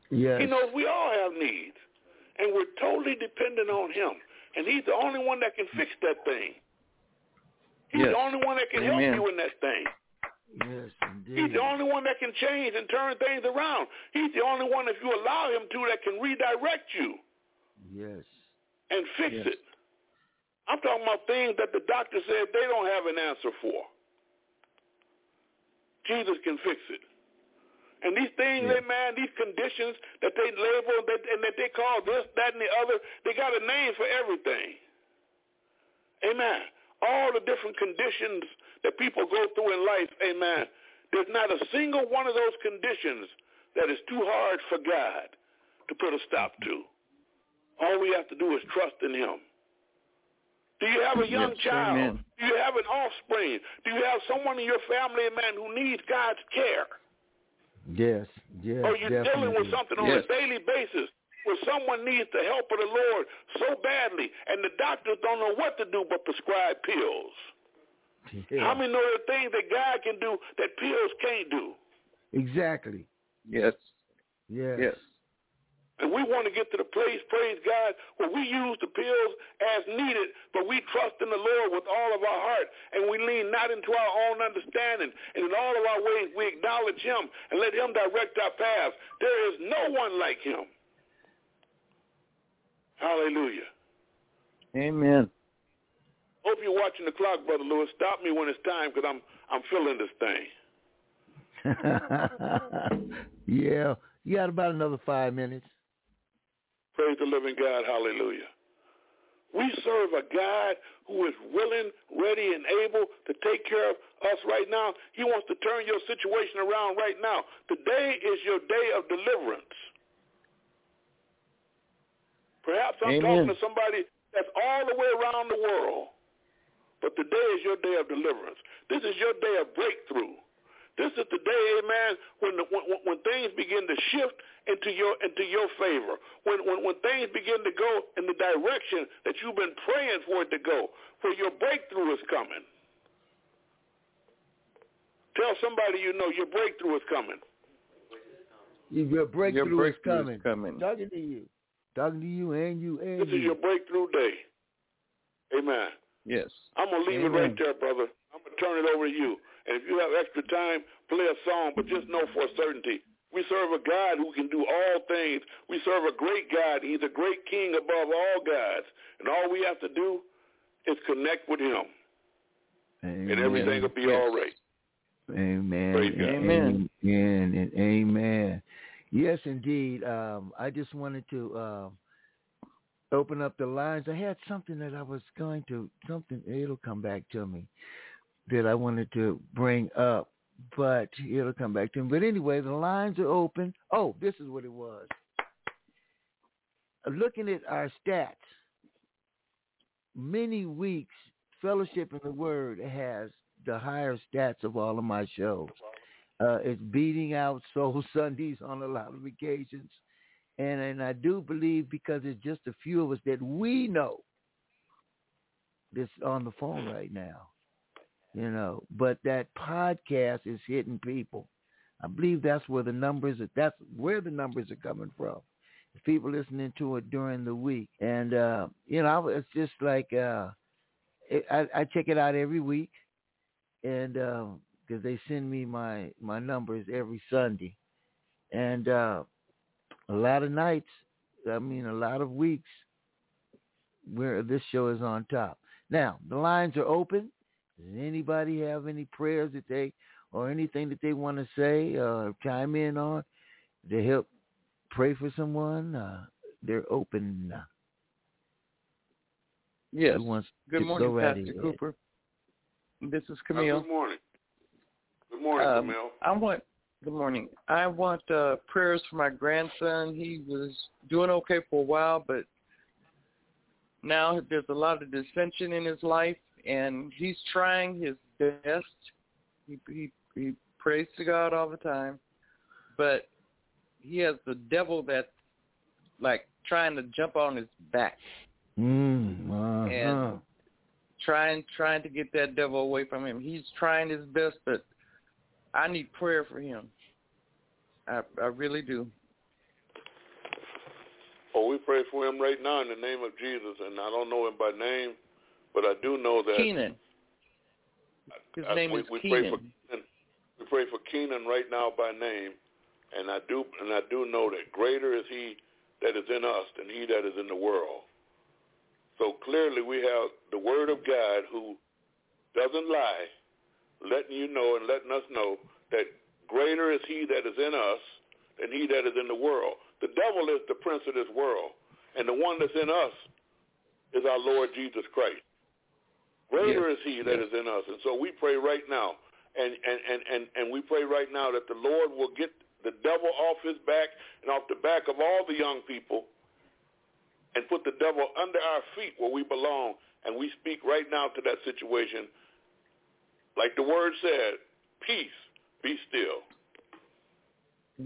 Yes. He knows we all have needs, and we're totally dependent on him. And he's the only one that can fix that thing. He's Yes. the only one that can Amen. help you in that thing. Yes, He's the only one that can change and turn things around. He's the only one, if you allow him to, that can redirect you Yes. and fix Yes. it. I'm talking about things that the doctor said they don't have an answer for. Jesus can fix it. And these things, Yeah. they man, these conditions that they label that, and that they call this, that, and the other, they got a name for everything. Amen. All the different conditions that people go through in life, amen. There's not a single one of those conditions that is too hard for God to put a stop to. All we have to do is trust in him. Do you have a young Yes, child? amen. Do you have an offspring? Do you have someone in your family, man, who needs God's care? Yes. Yes. or you're dealing with something on Yes. a daily basis where someone needs the help of the Lord so badly, and the doctors don't know what to do but prescribe pills. Yeah. How many know there are things that God can do that pills can't do? Exactly. Yes. Yes. Yes. And we want to get to the place, praise God, where we use the pills as needed, but we trust in the Lord with all of our heart, and we lean not into our own understanding. And in all of our ways, we acknowledge him and let him direct our paths. There is no one like him. Hallelujah. Amen. Hope you're watching the clock, Brother Lewis. Stop me when it's time because I'm, I'm feeling this thing. yeah. You got about another five minutes. Praise the living God. Hallelujah. We serve a God who is willing, ready, and able to take care of us right now. He wants to turn your situation around right now. Today is your day of deliverance. Perhaps I'm Amen. talking to somebody that's all the way around the world. But today is your day of deliverance. This is your day of breakthrough. This is the day, amen, when, the, when, when things begin to shift into your into your favor. When, when when things begin to go in the direction that you've been praying for it to go, where your breakthrough is coming. Tell somebody you know your breakthrough is coming. Your breakthrough, Your is breakthrough coming. is coming. Talking to you. Talking to you and you and This you. is your breakthrough day. Amen. Yes. I'm gonna leave it right there, brother. I'm gonna turn it over to you. And if you have extra time, play a song, but just know for certainty, we serve a God who can do all things. We serve a great God. He's a great king above all gods. And all we have to do is connect with him. Amen. And everything will be Yes. all right. Amen. Praise Amen. Amen. And amen. Yes, indeed. Um, I just wanted to um, open up the lines. I had something that I was going to something. It'll come back to me that I wanted to bring up, but it'll come back to me. But anyway, the lines are open. Oh, this is what it was. Looking at our stats, many weeks Fellowship in the Word has the higher stats of all of my shows. Uh, it's beating out Soul Sundays on a lot of occasions. And and I do believe because it's just a few of us that we know that's on the phone right now. You know, but that podcast is hitting people. I believe that's where the numbers are that's where the numbers are coming from. People listening to it during the week. And uh, you know, I- it's just like uh it, I, I check it out every week, and because they send me my my numbers every Sunday, and uh, a lot of nights, I mean a lot of weeks, where this show is on top. Now the lines are open. Does anybody have any prayers that they or anything that they want to say or chime in on to help pray for someone? Uh, they're open. Uh, Yes. Good morning, go Pastor ahead? Cooper. This is Uh, Camille. good morning. Good morning, Um, Camille. I want good morning. I want uh, prayers for my grandson. He was doing okay for a while, but now there's a lot of dissension in his life, and he's trying his best. He he, he prays to God all the time, but he has the devil that's like trying to jump on his back Mm, uh-huh. and trying trying to get that devil away from him. He's trying his best, but I need prayer for him. I I really do. Oh, we pray for him right now in the name of Jesus, and I don't know him by name, but I do know that Keenan. His I- name we, is we Keenan. Pray for Keenan. We pray for Keenan right now by name, and I do and I do know that greater is he that is in us than he that is in the world. So clearly, we have the Word of God who doesn't lie, letting you know and letting us know that greater is he that is in us than he that is in the world. The devil is the prince of this world, and the one that's in us is our Lord Jesus Christ. Greater is he that is in us. And so we pray right now, and, and, and, and, and we pray right now that the Lord will get the devil off his back and off the back of all the young people and put the devil under our feet where we belong. And we speak right now to that situation. Like the word said, peace, be still.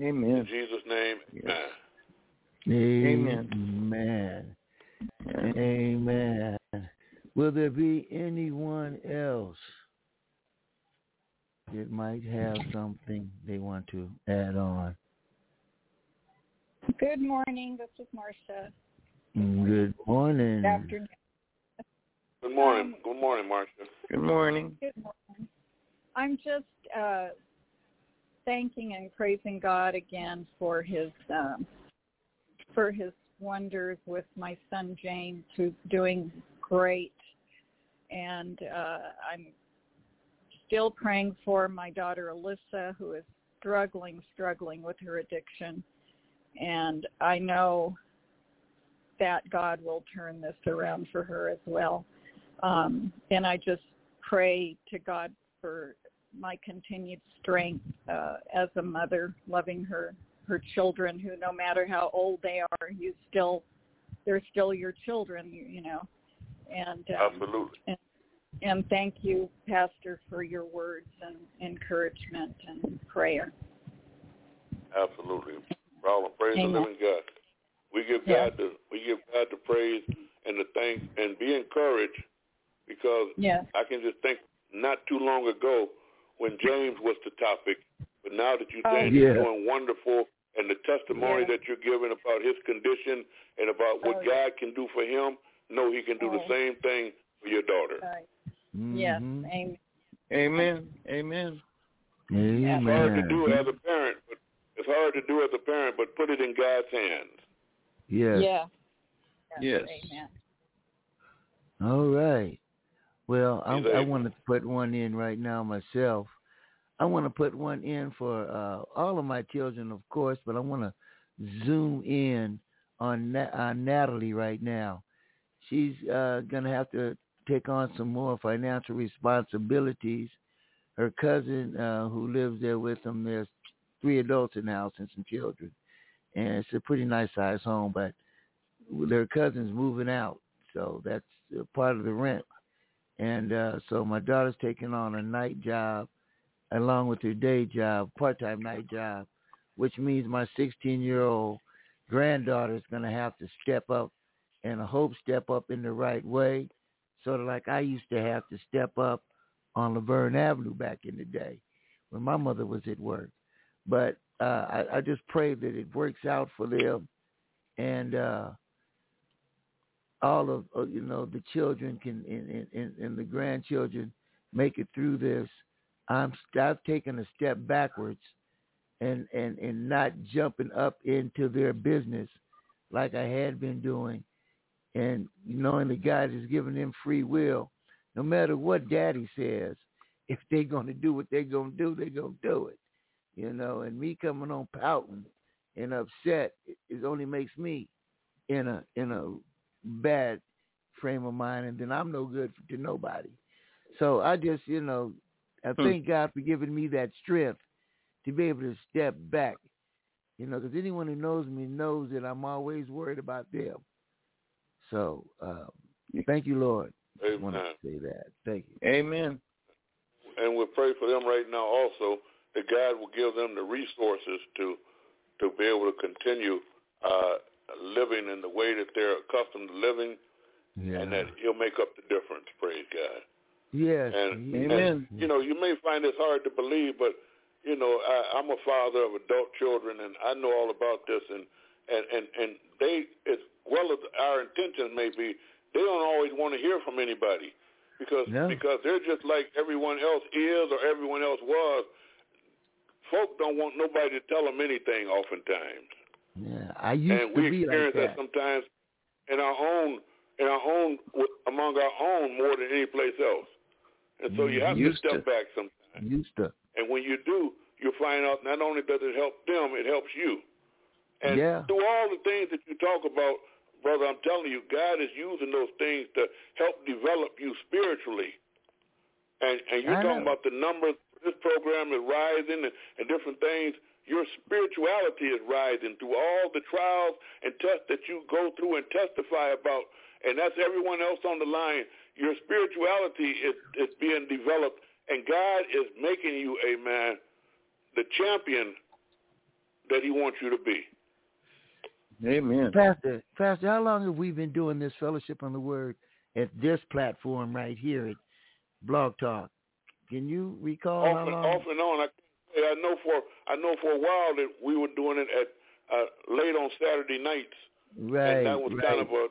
Amen. In Jesus' name, Yes. amen. Amen. Amen. Amen. Will there be anyone else that might have something they want to add on? Good morning. This is Marcia. Good morning. Good afternoon. Good morning. Um, Good morning, Marcia. Good morning. Good morning. I'm just uh, thanking and praising God again for His um, for His wonders with my son James, who's doing great, and uh, I'm still praying for my daughter Alyssa, who is struggling, struggling with her addiction, and I know that God will turn this around for her as well. Um, and I just pray to God for my continued strength uh, as a mother, loving her her children, who no matter how old they are, you still they're still your children, you, you know. And um, Absolutely. and, and thank you, Pastor, for your words and encouragement and prayer. Absolutely. Problem. Praise Amen. the living God. We give Yeah. God the we give God the praise and the thanks and be encouraged because Yes. I can just think not too long ago when James was the topic, but now that you're Oh, saying yeah. he's doing wonderful and the testimony Yeah. that you're giving about his condition and about what Oh, yeah. God can do for him, know he can do the Oh. same thing for your daughter. Right. Yes. Mhm. Amen. Amen. Amen. It's hard to do Amen. as a parent, but it's hard to do as a parent, but put it in God's hands. Yes. Yeah. Yes. Amen. All right. Well, I, He's I able. want to put one in right now myself. I want to put one in for uh, all of my children, of course, but I want to zoom in on Na- on Natalie right now. She's uh, going to have to take on some more financial responsibilities. Her cousin, uh, who lives there with them, there's three adults in the house and some children, and it's a pretty nice sized home, but their cousin's moving out, so that's uh, part of the rent. And uh, so my daughter's taking on a night job along with her day job, part-time night job, which means my 16-year-old granddaughter is going to have to step up and I hope step up in the right way, sort of like I used to have to step up on Laverne Avenue back in the day when my mother was at work. But uh, I, I just pray that it works out for them and uh, all of uh, you know the children can and, and, and the grandchildren make it through this. I'm I've taken a step backwards and and and not jumping up into their business like I had been doing, and knowing that God has given them free will. No matter what Daddy says, if they're going to do what they're going to do, they're going to do it. You know, and me coming on pouting and upset, it, it only makes me in a in a bad frame of mind, and then I'm no good to nobody. So I just, you know, I Hmm. thank God for giving me that strength to be able to step back. You know, because anyone who knows me knows that I'm always worried about them. So uh, Thank you, Lord. Amen. I want to say that. Thank you. Amen. And we pray for them right now also that God will give them the resources to to be able to continue uh, living in the way that they're accustomed to living, Yeah. and that He'll make up the difference. Praise God. yes. And. Amen. you know, you may find this hard to believe, but you know, I, I'm a father of adult children, and I know all about this. And and and and they, as well as our intentions may be, they don't always want to hear from anybody because No. because they're just like everyone else is or everyone else was. Folk don't want nobody to tell them anything. Oftentimes, Yeah. I used and to we be like experience that. that. sometimes in our own in our own among our own more than any place else. And so you have to step to. back sometimes. Used to. And when you do, you'll find out not only does it help them, it helps you. And Yeah. through all the things that you talk about, brother, I'm telling you, God is using those things to help develop you spiritually. And and you're I talking know. about the numbers. This program is rising and, and different things. Your spirituality is rising through all the trials and tests that you go through and testify about. And that's everyone else on the line. Your spirituality is, is being developed, and God is making you, amen, the champion that He wants you to be. Amen. Pastor, Pastor, how long have we been doing this fellowship on the word at this platform right here at Blog Talk? Can you recall off how and long? off and on. I, I know for I know for a while that we were doing it at uh, late on Saturday nights, right, and that was right. kind of a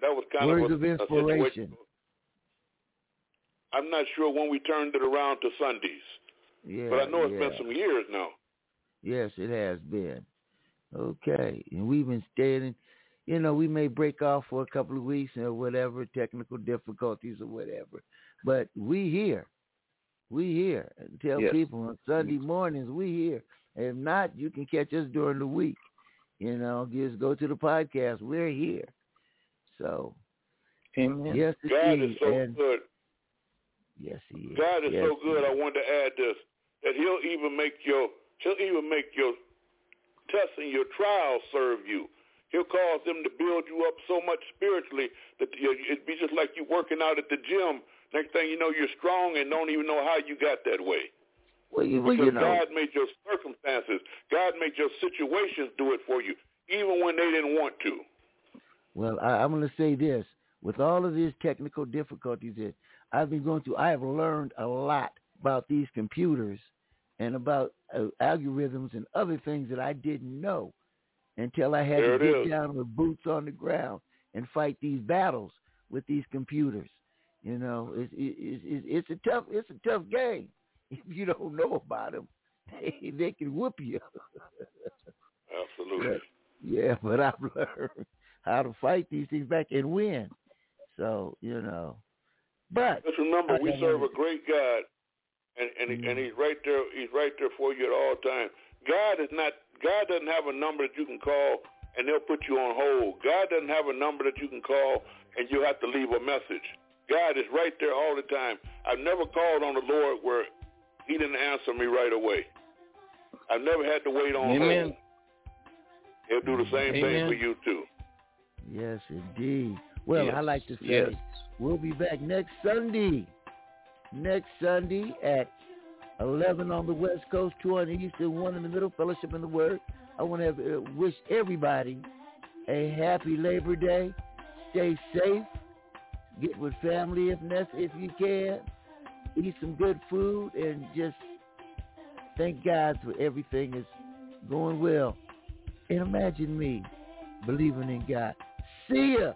that was kind Words of of a, a inspiration. I'm not sure when we turned it around to Sundays, Yeah, but I know it's yeah. been some years now. Yes, it has been. Okay, and we've been staying. You know, we may break off for a couple of weeks or whatever, technical difficulties or whatever, but we here. We here. And Tell Yes. people on Sunday mornings we here. If not, you can catch us during the week. You know, just go to the podcast. We're here. So Amen. yes, God indeed. is so and good. yes, he is. God is yes, so good. I wanted to add this that He'll even make your He'll even make your tests and your trials serve you. He'll cause them to build you up so much spiritually that you- it'd be just like you working out at the gym. Next thing you know, you're strong and don't even know how you got that way. Well, you, well, Because you know, God made your circumstances, God made your situations do it for you, even when they didn't want to. Well, I, I'm going to say this: with all of these technical difficulties that I've been going through, I have learned a lot about these computers and about uh, algorithms and other things that I didn't know until I had There to get is. down with boots on the ground and fight these battles with these computers. You know, it's it's it's, it's a tough it's a tough game. If you don't know about them, they, they can whoop you. Absolutely. Yeah, but I've learned how to fight these things back and win. So, you know. But Just remember, I we serve a great God, and and, he, Mm. and He's right there. He's right there for you at all times. God is not. God doesn't have a number that you can call and they'll put you on hold. God doesn't have a number that you can call and you have to leave a message. God is right there all the time. I've never called on the Lord where He didn't answer me right away. I've never had to wait on Amen. hold. He'll do the same thing for you too. Yes, indeed. Well, Yes, I like to say yes. we'll be back next Sunday. Next Sunday at 11 on the West Coast, 2 on the East, and 1 in the middle, Fellowship in the Word. I want to uh, wish everybody a happy Labor Day. Stay safe. Get with family if necessary, if you can. Eat some good food and just thank God for everything is going well. And imagine me believing in God. See ya.